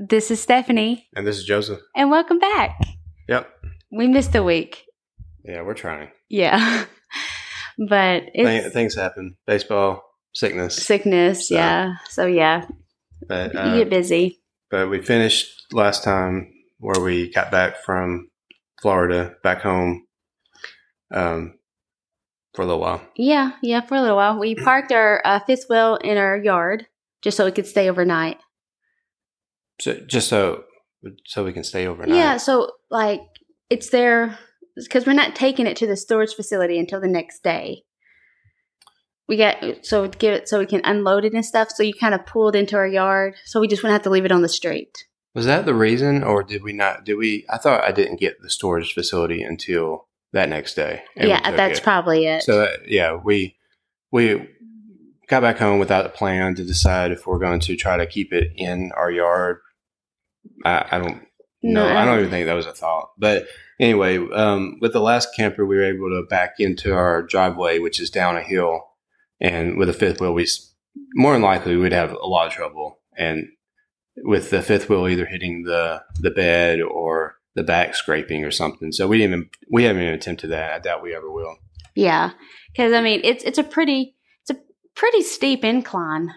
This is Stephanie, And this is Joseph. and welcome back. Yep. We missed a week. Yeah, we're trying. Yeah. but it's Th- things happen. Baseball, sickness. sickness. So- yeah. So, yeah, But, you uh, get busy. but we finished last time where we got back from Florida back home um, for a little while. Yeah. Yeah. For a little while. We parked our uh, fifth wheel in our yard just so it could stay overnight. So just so so we can stay overnight. Yeah. So, like, it's there because we're not taking it to the storage facility until the next day. We get so give it so we can unload it and stuff. So you kind of pulled into our yard, so we just wouldn't have to leave it on the street. Was that the reason, or did we not? Did we? I thought I didn't get the storage facility until that next day. yeah, that's it. probably it. So uh, yeah, we we got back home without a plan to decide if we're going to try to keep it in our yard. I, I don't know. I don't even think that was a thought. But anyway, um, with the last camper, we were able to back into our driveway, which is down a hill, and with a fifth wheel, we more than likely we'd have a lot of trouble. And with the fifth wheel either hitting the the bed or the back scraping or something, so we didn't even we haven't even attempted that. I doubt we ever will. Yeah, because I mean, it's it's a pretty it's a pretty steep incline.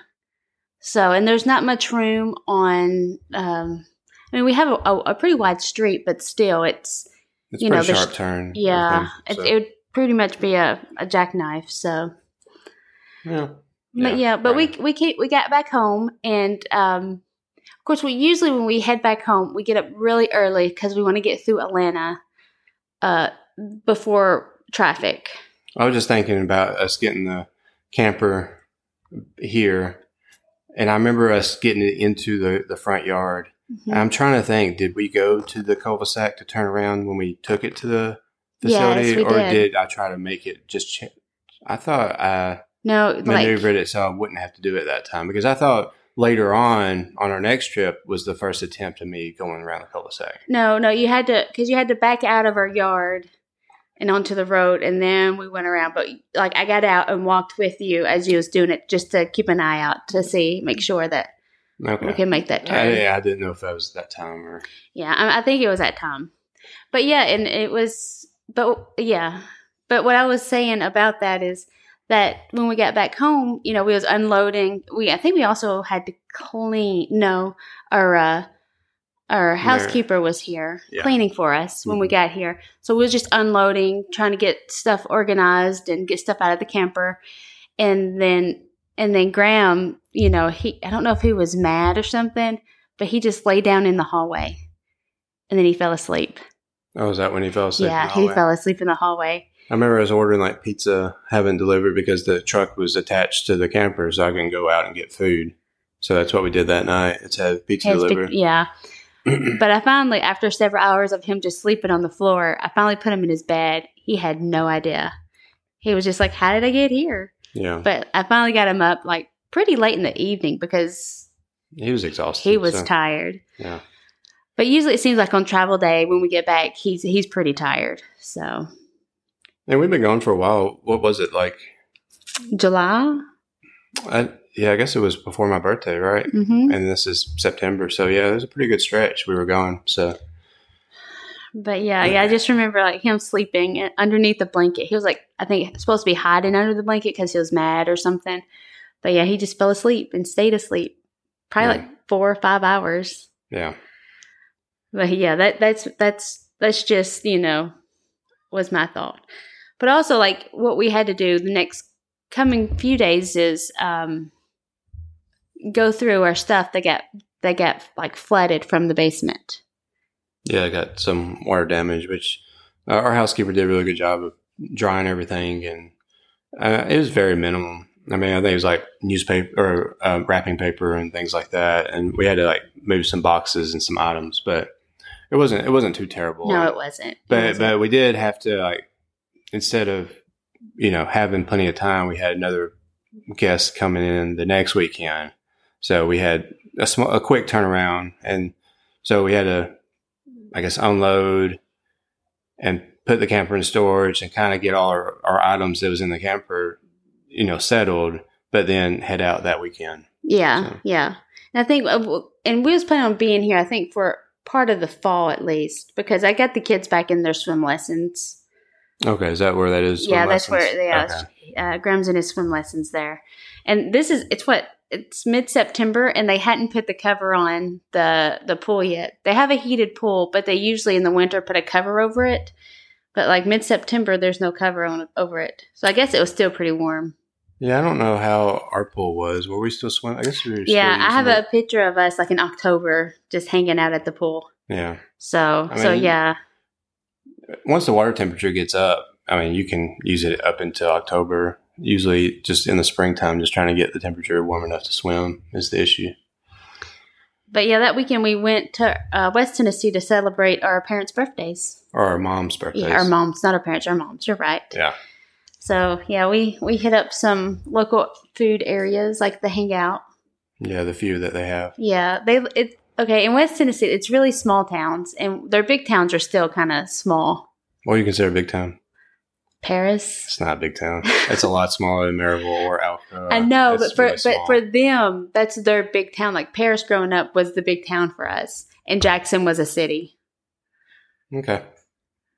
So, and there's not much room on. Um, I mean, we have a, a, pretty wide street, but still, it's It's You know, pretty the sharp turn. yeah, I it, it would pretty much be a, a jackknife. So, so, yeah. but yeah, but right. we we keep, we got back home, and um, of course, we usually when we head back home, we get up really early because we want to get through Atlanta, uh, before traffic. I was just thinking about us getting the camper here, and I remember us getting it into the, the front yard. Mhm. I'm trying to think, did we go to the cul-de-sac to turn around when we took it to the Yes, facility, we or did. did I try to make it just? Ch- I thought I No, like maneuvered it so I wouldn't have to do it that time because I thought later on on our next trip was the first attempt of me going around the cul-de-sac. No, no, you had to because you had to back out of our yard and onto the road, and then we went around. But like, I got out and walked with you as you was doing it, just to keep an eye out to see, make sure that Okay. we can make that I, turn. yeah, I didn't know if that was that time or Yeah, I, I think it was that time. But yeah, and it was, but yeah, but what I was saying about that is that when we got back home, you know, we was unloading. We I think we also had to clean. No, our uh, our housekeeper was here Yeah. cleaning for us when we Mhm. got here. So we was just unloading, trying to get stuff organized and get stuff out of the camper, and then and then Graham, you know, he I don't know if he was mad or something, but he just lay down in the hallway, and then he fell asleep. oh, was that when he fell asleep? yeah, he fell asleep in the hallway. I remember I was ordering like pizza, having delivered because the truck was attached to the camper, so I can go out and get food. So that's what we did that night. It's had pizza big- delivered. yeah, but I finally, after several hours of him just sleeping on the floor, I finally put him in his bed. He had no idea. He was just like, "How did I get here?" Yeah, But I finally got him up like pretty late in the evening because he was exhausted. he was so, tired. Yeah, But usually, it seems like on travel day when we get back, he's he's pretty tired. So and we've been gone for a while. What was it like? July, I, yeah, I guess it was before my birthday, right? hmm And this is September, so yeah, it was a pretty good stretch. We were gone, so but yeah, yeah. I just remember like him sleeping underneath the blanket. He was like, I think supposed to be hiding under the blanket because he was mad or something. But yeah, he just fell asleep and stayed asleep, probably Yeah. like four or five hours. yeah, But yeah, that that's that's that's just you know was my thought. But also like what we had to do the next coming few days is um, go through our stuff that got that got like flooded from the basement. Yeah. I got some water damage, which uh, our housekeeper did a really good job of drying everything, and uh, it was very minimal. I mean, I think it was like newspaper or uh, wrapping paper and things like that, and we had to like move some boxes and some items, but it wasn't it wasn't too terrible. No, it wasn't. It but wasn't. but we did have to like instead of you know having plenty of time, we had another guest coming in the next weekend, so we had a small a quick turnaround, and so we had to I guess unload and put the camper in storage and kind of get all our, our items that was in the camper, you know, settled, but then head out that weekend. Yeah, So- yeah. And I think, uh, and we was planning on being here. I think for part of the fall at least, because I got the kids back in their swim lessons. Okay, is that where that is? Yeah, that's lessons? where yeah, Okay. uh, Graham's in his swim lessons there. And this is it's what it's mid September, and they hadn't put the cover on the the pool yet. They have a heated pool, but they usually in the winter put a cover over it. But like mid September, there's no cover on over it, so I guess it was still pretty warm. Yeah, I don't know how our pool was. Were we still swimming? I guess we were. Yeah, I have using a picture of us like in October, just hanging out at the pool. Yeah. So I so yeah, Once the water temperature gets up, I mean, you can use it up until October. Usually, just in the springtime, just trying to get the temperature warm enough to swim is the issue. but yeah, that weekend we went to uh, West Tennessee to celebrate our parents' birthdays. Or our mom's birthday. Yeah, our moms, not our parents, our moms. You're right. Yeah. So yeah, we we hit up some local food areas like the Hangout. Yeah, the few that they have. Yeah, they it okay in West Tennessee. It's really small towns, and their big towns are still kind of small. What do you consider a big town? Paris. It's not a big town. It's a lot smaller than Maryville or Alcoa. I know, It's but for really but for them, that's their big town. Like Paris, growing up, was the big town for us, and Jackson was a city, okay,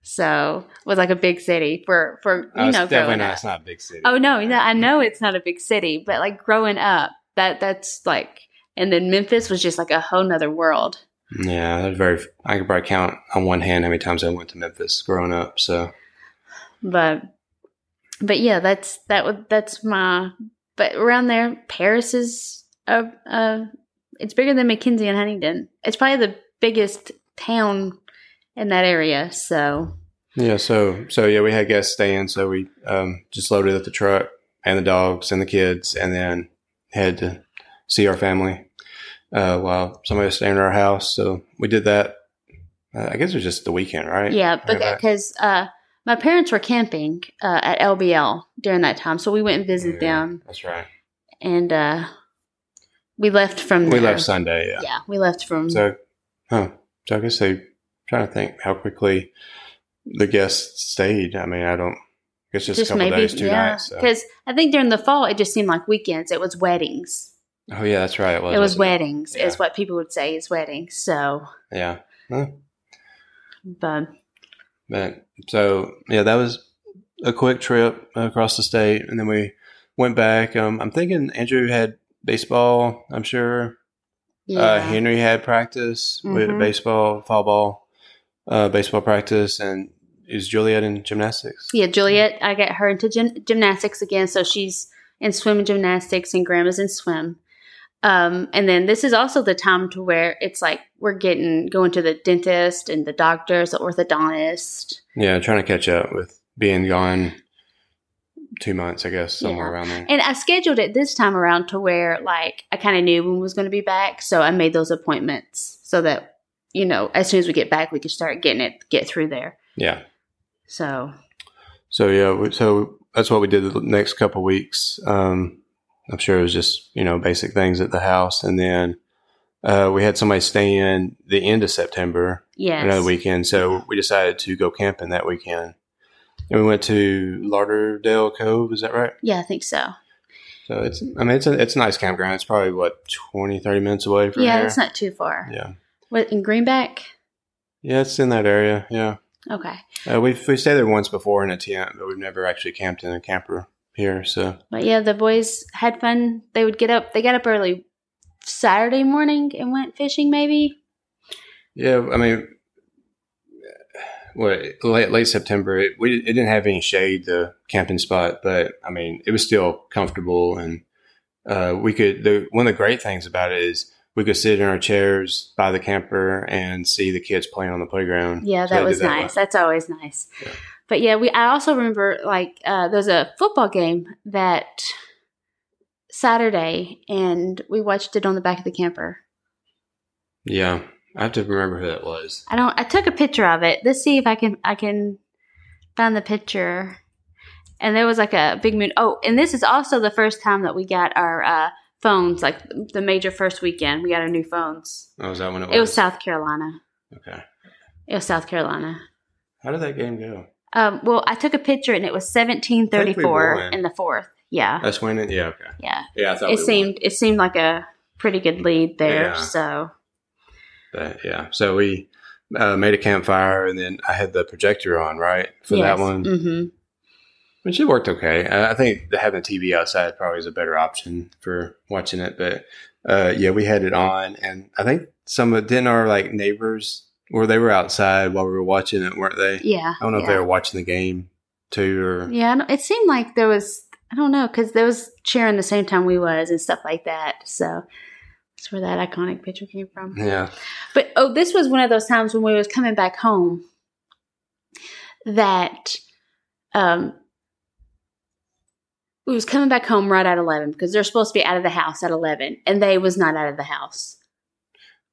so was like a big city for for Oh, you it's know definitely growing not. up. It's not a big city. Oh no, no, I know it's not a big city, but like growing up, that that's like, and then Memphis was just like a whole nother world. Yeah, very. I could probably count on one hand how many times I went to Memphis growing up. So But but yeah, that's that would that's my. But around there, Paris is uh uh, it's bigger than McKenzie and Huntingdon. It's probably the biggest town in that area. So yeah, so so yeah, we had guests staying, so we um, just loaded up the truck and the dogs and the kids, and then had to see our family uh, while somebody was staying at our house. So we did that. Uh, I guess it was just the weekend, right? yeah, because uh, my parents were camping uh, at LBL during that time, so we went and visited Yeah, them, That's right. and uh, we left from We there. left Sunday. Yeah. Yeah, we left from. So, huh. So I guess they trying to think how quickly the guests stayed. I mean, I don't. It's guess just, a couple days, two yeah. nights. So. Because I think during the fall it just seemed like weekends. It was weddings. Oh yeah, that's right. It was. it was weddings, Yeah. is what people would say is weddings. So, Yeah. Huh. but But so yeah, that was a quick trip across the state, and then we went back. Um, I'm thinking Andrew had baseball. I'm sure. yeah, Uh, Henry had practice with Mhm. baseball, fall ball, uh, baseball practice, and is Juliet in gymnastics? yeah, Juliet. I got her into gym- gymnastics again, so she's in swim and gymnastics, and Graham's in swim. Um, and then this is also the time to where it's like we're getting going to the dentist and the doctors, the orthodontist. Yeah, trying to catch up with being gone two months, I guess, somewhere Yeah. around there. And I scheduled it this time around to where like I kind of knew when was going to be back, so I made those appointments so that you know as soon as we get back, we could start getting it get through there. yeah. So So yeah, so that's what we did the next couple weeks. Um, I'm sure it was just you know basic things at the house, and then uh, we had somebody stay in the end of September, yes, another weekend. So we decided to go camping that weekend, and we went to Lotterdale Cove. Is that right? Yeah, I think so. So it's I mean it's a it's a nice campground. It's probably what 20, 30 minutes away from yeah, here. it's not too far. yeah, What in Greenback? yeah, it's in that area. Yeah. Okay, Uh, we've we stayed there once before in a tent, but we've never actually camped in a camper here. So but yeah, the boys had fun. They would get up. They got up early Saturday morning and went fishing. Maybe yeah, I mean, what late late September, it, we it didn't have any shade the camping spot, but I mean it was still comfortable, and uh, we could. The one of the great things about it is we could sit in our chairs by the camper and see the kids playing on the playground. Yeah, that was did nice. That's always nice. Yeah. But yeah, we I also remember like uh there's a football game that Saturday and we watched it on the back of the camper. Yeah, I have to remember who that was. I don't I took a picture of it. Let's see if I can I can find the picture. And there was like a big moon. Oh, and this is also the first time that we got our uh phones like the major first weekend. We got our new phones. Oh, was that when it was? It was South Carolina. Okay. It was South Carolina. How did that game go? Um, well, I took a picture and it was seventeen thirty four in the fourth. Yeah, That's when it. Yeah. Okay. yeah. Yeah, It seemed it seemed like a pretty good lead there. Yeah. So But yeah, so we uh, made a campfire, and then I had the projector on right for that one, hmm which it worked okay. I think having a TV outside probably is a better option for watching it. But uh, yeah, we had it on, and I think some of didn't our like neighbors where they were outside while we were watching it, weren't they? Yeah. I don't know yeah. if they were watching the game too, or Yeah, I don't- it seemed like there was I don't know because there was cheering the same time we was and stuff like that. So that's where that iconic picture came from. yeah, But oh, this was one of those times when we was coming back home that um we was coming back home right at eleven because they're supposed to be out of the house at eleven, and they was not out of the house.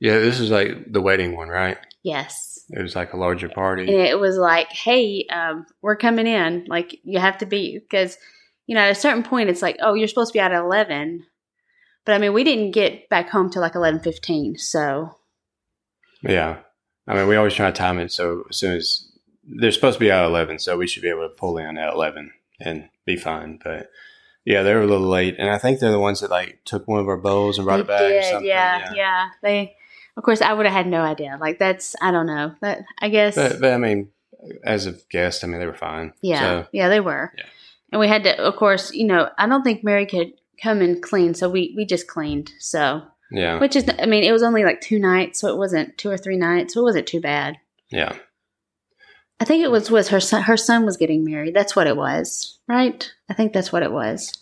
yeah. This is like the wedding one, right? Yes. It was like a larger party. And it was like, hey, um, we're coming in. Like, you have to be, because, you know, at a certain point, it's like, oh, you're supposed to be out at 11. But I mean, we didn't get back home till like 11.15. So, Yeah. I mean, we always try to time it so as soon as they're supposed to be out at 11, so we should be able to pull in at 11 and be fine. But yeah, they were a little late. And I think they're the ones that like took one of our bowls and brought they it back or did, something. Yeah, yeah, They, of course, I would have had no idea. Like, that's, I don't know. But I guess, But, but I mean, as a guest, I mean, they were fine. yeah, So, yeah, they were. Yeah. And we had to, of course, you know, I don't think Mary could come and clean. So we, we just cleaned. So, yeah. which is, I mean, it was only like two nights. So it wasn't two or three nights. So it wasn't too bad. Yeah. I think it was was her son. Her son was getting married. That's what it was, right? I think that's what it was.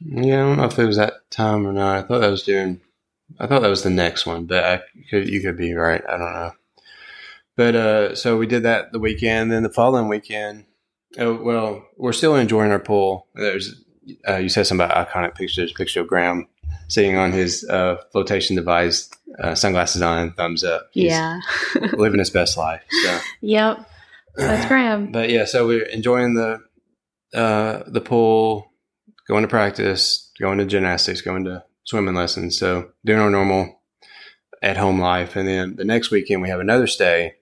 Yeah. I don't know if it was that time or not. I thought that was doing, I thought that was the next one, but I could, you could be right. I don't know. But uh, so we did that the weekend. Then the following weekend, oh, well, we're still enjoying our pool. There's, uh, you said something about iconic pictures. Picture of Graham sitting on his uh, flotation device, uh, sunglasses on, thumbs up. He's yeah. living his best life. So, Yep. That's Graham. but yeah, so we're enjoying the uh, the pool, going to practice, going to gymnastics, going to swimming lessons. So doing our normal at home life, and then the next weekend we have another stay.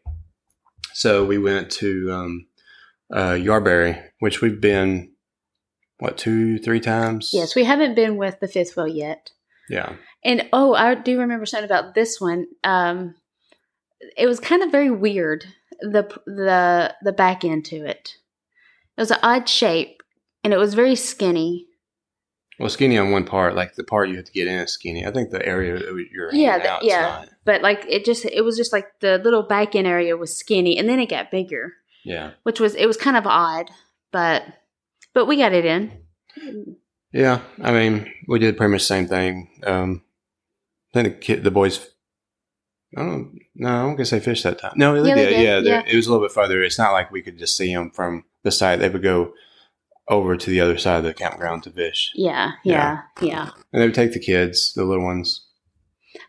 So we went to um, uh, Yarberry, which we've been what two, three times. Yes, we haven't been with the fifth wheel yet. Yeah. And oh, I do remember something about this one. Um, it was kind of very weird. The the the back end to it. It was an odd shape, and it was very skinny. Well, skinny on one part, like the part you have to get in is skinny. I think the area you're Yeah, out, yeah. Not. But like it just it was just like the little back end area was skinny, and then it got bigger. Yeah. which was it was kind of odd, but but we got it in. Yeah, I mean, we did pretty much the same thing. Um, I think the, kid, the boys. I don't. No, I'm gonna say fish that time. No, they Yeah, they did. did, Yeah, yeah. it was a little bit further. It's not like we could just see them from the side. They would go over to the other side of the campground to fish, Yeah, yeah, yeah. and they would take the kids, the little ones.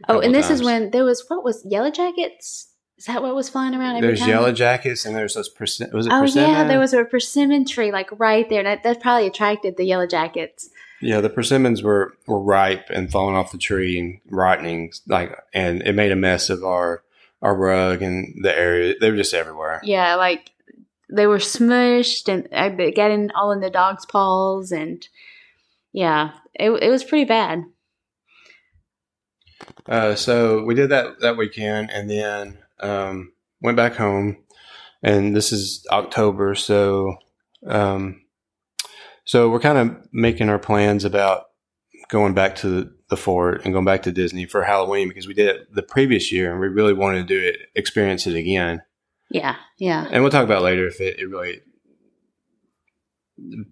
Oh, and this is when there was what was yellow jackets? Is that what was flying around every there's time? yellow jackets, and there's those percent. Was it Oh persimmon? yeah, there was a persimmon tree like right there. and That, that probably attracted the yellow jackets. Yeah, the persimmons were were ripe and falling off the tree and rotting, like, and it made a mess of our our rug and the area. They were just everywhere. Yeah, like they were smushed and in all in the dog's paws and yeah, it it was pretty bad. Uh, so we did that that weekend, and then um, went back home. And this is October, so um, so we're kind of making our plans about going back to the, the fort and going back to Disney for Halloween because we did it the previous year, and we really wanted to do it, experience it again. Yeah, yeah, And we'll talk about later if it, it really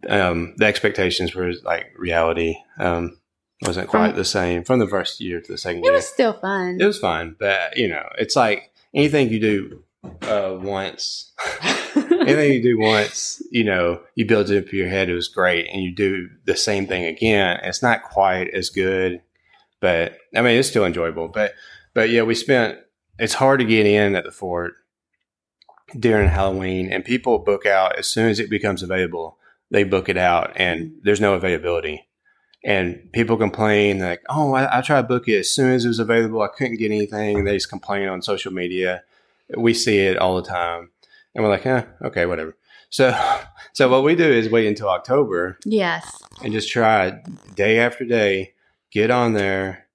um, the expectations were like reality um, wasn't quite From- the same from the first year to the second it year. It was still fun. It was fun, but you know, it's like anything you do uh, once, anything you do once, you know, you build it up in your head. It was great, and you do the same thing again. It's not quite as good, but I mean, it's still enjoyable. But but yeah, we spent. It's hard to get in at the fort during Halloween, and people book out as soon as it becomes available. They book it out, and there's no availability and people complain like, "Oh, I, I tried to book it as soon as it was available. I couldn't get anything." They just complain on social media. We see it all the time, and we're like, "Eh, okay, whatever." So, so what we do is wait until October yes, and just try day after day, get on there,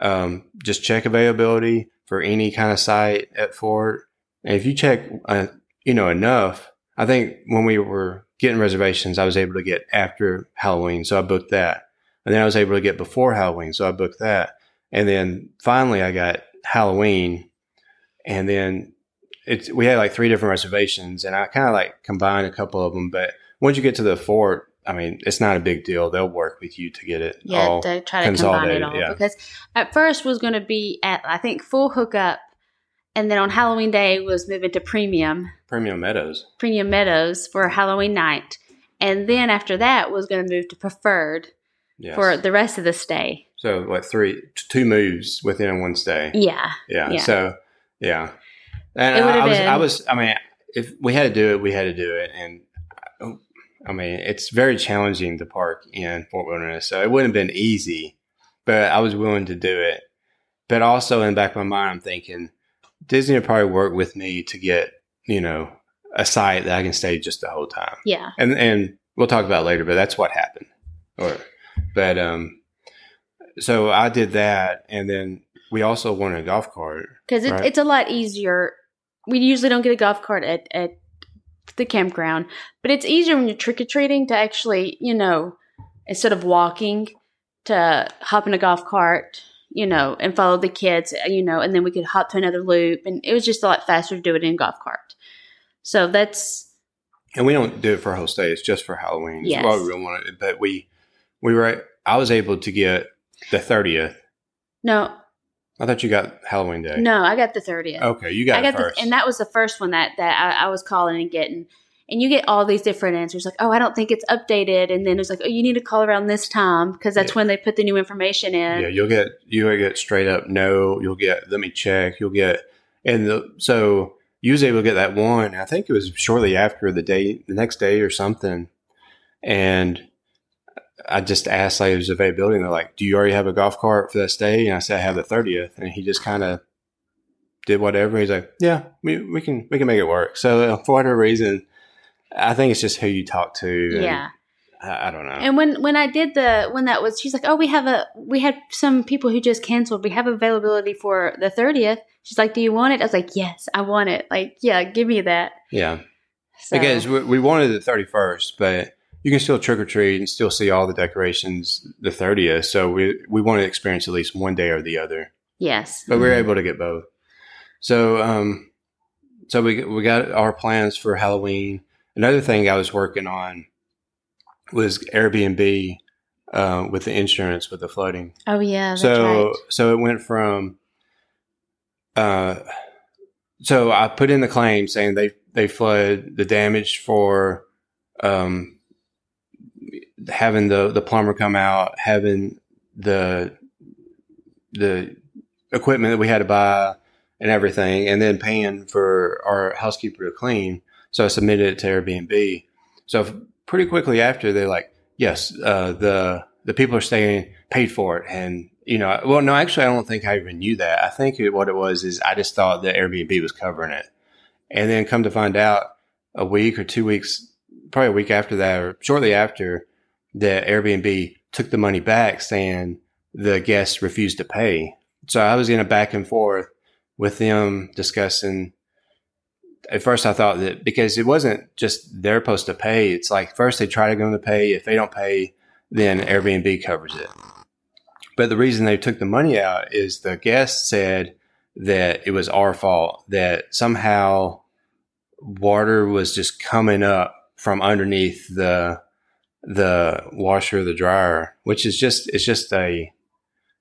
um, just check availability for any kind of site at Fort. And if you check, uh, you know, enough, I think when we were getting reservations, I was able to get after Halloween, so I booked that. And then I was able to get before Halloween, so I booked that. And then finally, I got Halloween, and then it's we had like three different reservations, and I kind of like combined a couple of them. But once you get to the fort, I mean, it's not a big deal. They'll work with you to get it. Yeah, all to try to combine it all. yeah. Because at first was going to be at I think full hookup, and then on Halloween day was moving to premium Premium Meadows. premium meadows for Halloween night, and then after that was going to move to preferred Yes. for the rest of the stay. so like three, two moves within one stay. Yeah, Yeah. Yeah. So yeah, and I, I was, been- I was, I mean, if we had to do it, we had to do it, and I mean, it's very challenging to park in Fort Wilderness, so it wouldn't have been easy, but I was willing to do it. But also in the back of my mind, I'm thinking Disney would probably work with me to get you know a site that I can stay just the whole time, yeah. and and we'll talk about later. But that's what happened, or but um, so I did that, and then we also wanted a golf cart. because it, Right. it's a lot easier. We usually don't get a golf cart at, at the campground, but it's easier when you're trick or treating to actually, you know, instead of walking, to hop in a golf cart, you know, and follow the kids, uh, you know, and then we could hop to another loop, and it was just a lot faster to do it in a golf cart. So that's and we don't do it for a whole stay. It's just for Halloween. Yes. It's why we really want it. But we we were I was able to get the thirtieth. no, I thought you got Halloween day. no, I got the thirtieth. Okay, you got, I got first. the, and that was the first one that that I, I was calling and getting. And you get all these different answers, like, "Oh, I don't think it's updated," and then it's like, "Oh, you need to call around this time because that's Yeah. when they put the new information in." yeah, you'll get you'll get straight up no. You'll get let me check. You'll get and the, so you was able to get that one. I think it was shortly after the day, the next day or something. And I just asked like his availability, and they're like, "Do you already have a golf cart for that stay?" And I said, "I have the 30th. And he just kind of did whatever. He's like, "Yeah, we, we can we can make it work." So uh, for whatever reason, I think it's just who you talk to. yeah. I, I don't know. And when when I did the when that was, she's like, "Oh, we have a we had some people who just canceled. We have availability for the 30th. She's like, "Do you want it?" I was like, "Yes, I want it. Like, yeah, give me that." yeah. So, Because we, we wanted the 31st, but you can still trick or treat and still see all the decorations the 30th. So we, we wanted to experience at least one day or the other, yes, but we were able to get both. So, um, so we, we got our plans for Halloween. Another thing I was working on was Airbnb, uh, with the insurance with the flooding. oh yeah, so right. so it went from uh so I put in the claim saying they they flood the damage for um having the the plumber come out, having the the equipment that we had to buy and everything, and then paying for our housekeeper to clean. So I submitted it to Airbnb. So pretty quickly after, they're like, "Yes, uh, the the people are staying paid for it," and you know, well, no, actually, I don't think I even knew that. I think it, what it was is I just thought that Airbnb was covering it, and then come to find out, a week or two weeks, probably a week after that, or shortly after, that Airbnb took the money back, saying the guests refused to pay. So I was in a back and forth with them discussing. At first, I thought that because it wasn't just they're supposed to pay, it's like first they try to get them to pay. If they don't pay, then Airbnb covers it. But the reason they took the money out is the guest said that it was our fault, that somehow water was just coming up from underneath the the washer, the dryer, which is just it's just a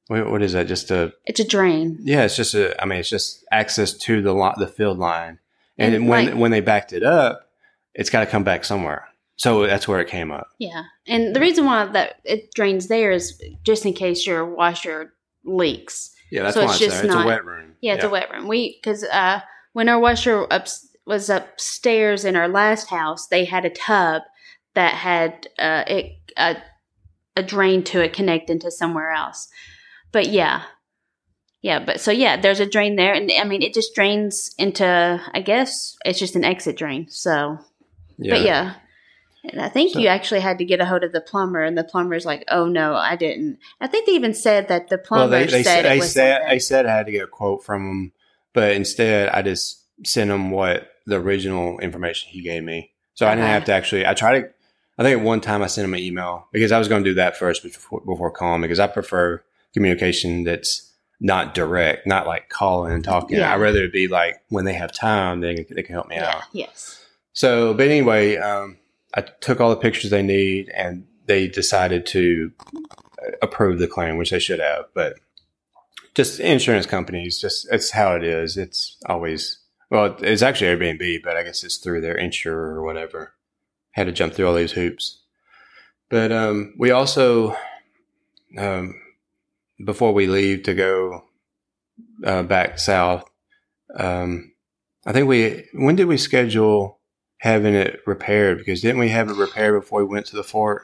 what what is that? Just a It's a drain. yeah, it's just a. I mean, it's just access to the lot, the field line, and, And, when like- when they backed it up, it's got to come back somewhere. So that's where it came up. Yeah, and the reason why that it drains there is just in case your washer leaks. Yeah, that's So why it's it's, just there. It's not- a wet room. Yeah, it's a wet room. We because uh, when our washer up was upstairs in our last house, they had a tub that had uh, it a, a drain to it connecting to somewhere else. But yeah, yeah. But so yeah, there's a drain there, and I mean it just drains into. I guess it's just an exit drain. So, Yeah. but yeah, And I think So- you actually had to get a hold of the plumber, and the plumber's like, "Oh no, I didn't." I think they even said that the plumber well, they they said said was said they said I had to get a quote from him, but instead I just sent him what the original information he gave me. So I didn't have to actually. I tried to. I think at one time I sent him an email because I was going to do that first before before calling because I prefer communication that's not direct, not like calling and talking. Yeah. I'd rather it be like when they have time, they they can help me yeah, out. yes, So, but anyway, um, I took all the pictures they need, and they decided to uh, approve the claim, which they should have. But just insurance companies, just it's how it is. It's always well, it's actually Airbnb, but I guess it's through their insurer or whatever. Had to jump through all these hoops. But um, we also, um, before we leave to go uh, back south, um, I think we when did we schedule having it repaired? Because didn't we have it repaired before we went to the fort?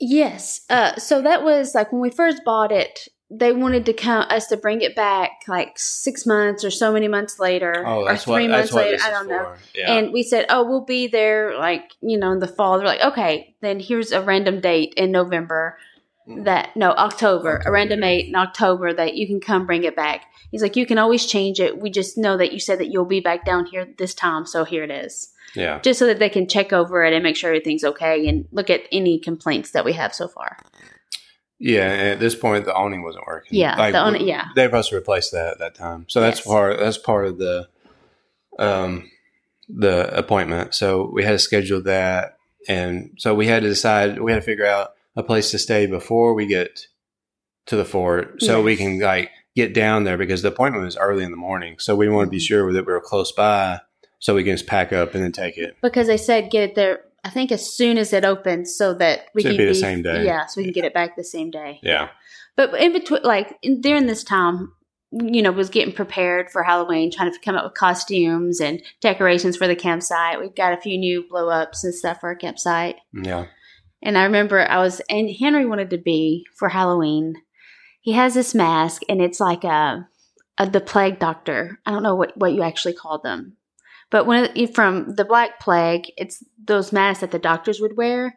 yes. Uh, so that was like when we first bought it. They wanted to come us to bring it back like six months or so many months later, Oh, or three what months later. I don't know. Yeah. And we said, "Oh, we'll be there like you know in the fall." They're like, "Okay, then here's a random date in November that no October, a random date in October that you can come bring it back." He's like, "You can always change it. We just know that you said that you'll be back down here this time, so here it is." yeah. Just so that they can check over it and make sure everything's okay and look at any complaints that we have so far. Yeah, and at this point, the awning wasn't working. Yeah, the awning- yeah. They supposed to replace that at that time. So that's Yes. part. That's part of the, um, the appointment. So we had to schedule that, and so we had to decide. We had to figure out a place to stay before we get to the fort, so we can like get down there because the appointment was early in the morning. So we want to be Mhm. sure that we were close by, so we can just pack up and then take it. Because they said get it there. I think as soon as it opens, so that we So can be the same day. Yeah, so we can get it back the same day. Yeah. But in between, like in, during this time, you know, was getting prepared for Halloween, trying to come up with costumes and decorations for the campsite. We've got a few new blow ups and stuff for our campsite. Yeah. And I remember I was, and Henry wanted to be for Halloween. He has this mask, and it's like a, a the plague doctor. I don't know what what you actually call them, but when it, from the Black Plague, it's those masks that the doctors would wear,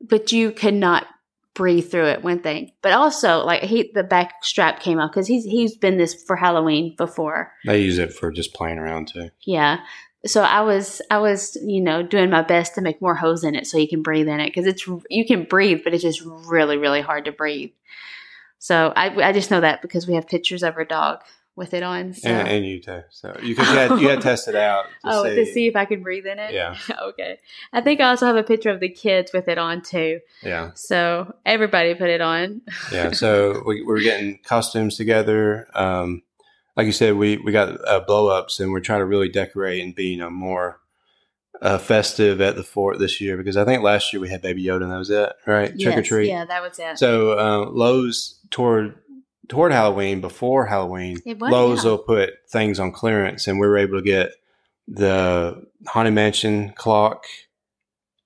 but you could not breathe through it. One thing, but also like he the back strap came off because he's he's been this for Halloween before. They use it for just playing around too. Yeah. So I was I was you know doing my best to make more holes in it so you can breathe in it because it's you can breathe but it's just really really hard to breathe. So I I just know that because we have pictures of our dog with it on. So. And, and you too. So you because you had you had tested out. To oh, see, to see if I could breathe in it. Yeah. okay. I think I also have a picture of the kids with it on too. Yeah. So everybody put it on. Yeah. So we, we're getting costumes together. Um, like you said, we we got uh, blow ups, and we're trying to really decorate and be you know more uh, festive at the fort this year because I think last year we had Baby Yoda and that was it, right? Trick or treat. Yeah, that was it. So uh, Lowe's toward toward Halloween before Halloween, was, Lowe's yeah. will put things on clearance, and we were able to get the Haunted Mansion clock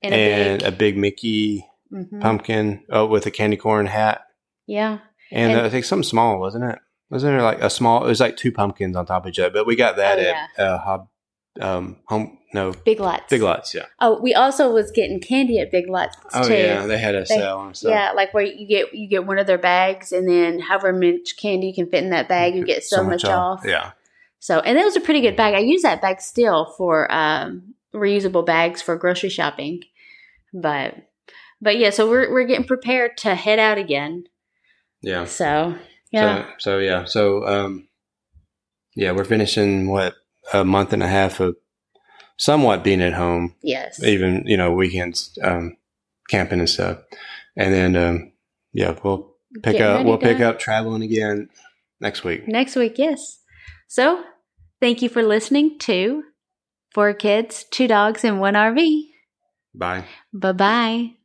and and a a big Mickey big, mhm. pumpkin oh, with a candy corn hat, yeah. and, And- uh, I think something small, wasn't it? Wasn't there like a small? It was like two pumpkins on top of each other, but we got that Oh, at uh, Hob, um, home no Big lots. Big Lots, yeah. Oh, we also was getting candy at Big Lots Oh too. yeah, they had a They- sale and stuff. Yeah, like where you get you get one of their bags, and then however much candy you can fit in that bag, you get so, much off. Yeah, So, and that was a pretty good bag. I use that bag still for um, reusable bags for grocery shopping. But, but yeah, so we're we're getting prepared to head out again. yeah. So yeah, So, so yeah. So um, yeah, we're finishing what a month and a half of somewhat being at home, yes, even you know weekends, um, camping and stuff, and then um, yeah, we'll pick Getting up. We'll pick up traveling again next week. next week. Yes. So, thank you for listening to Four Kids, Two Dogs, and One RV. Bye. Bye bye.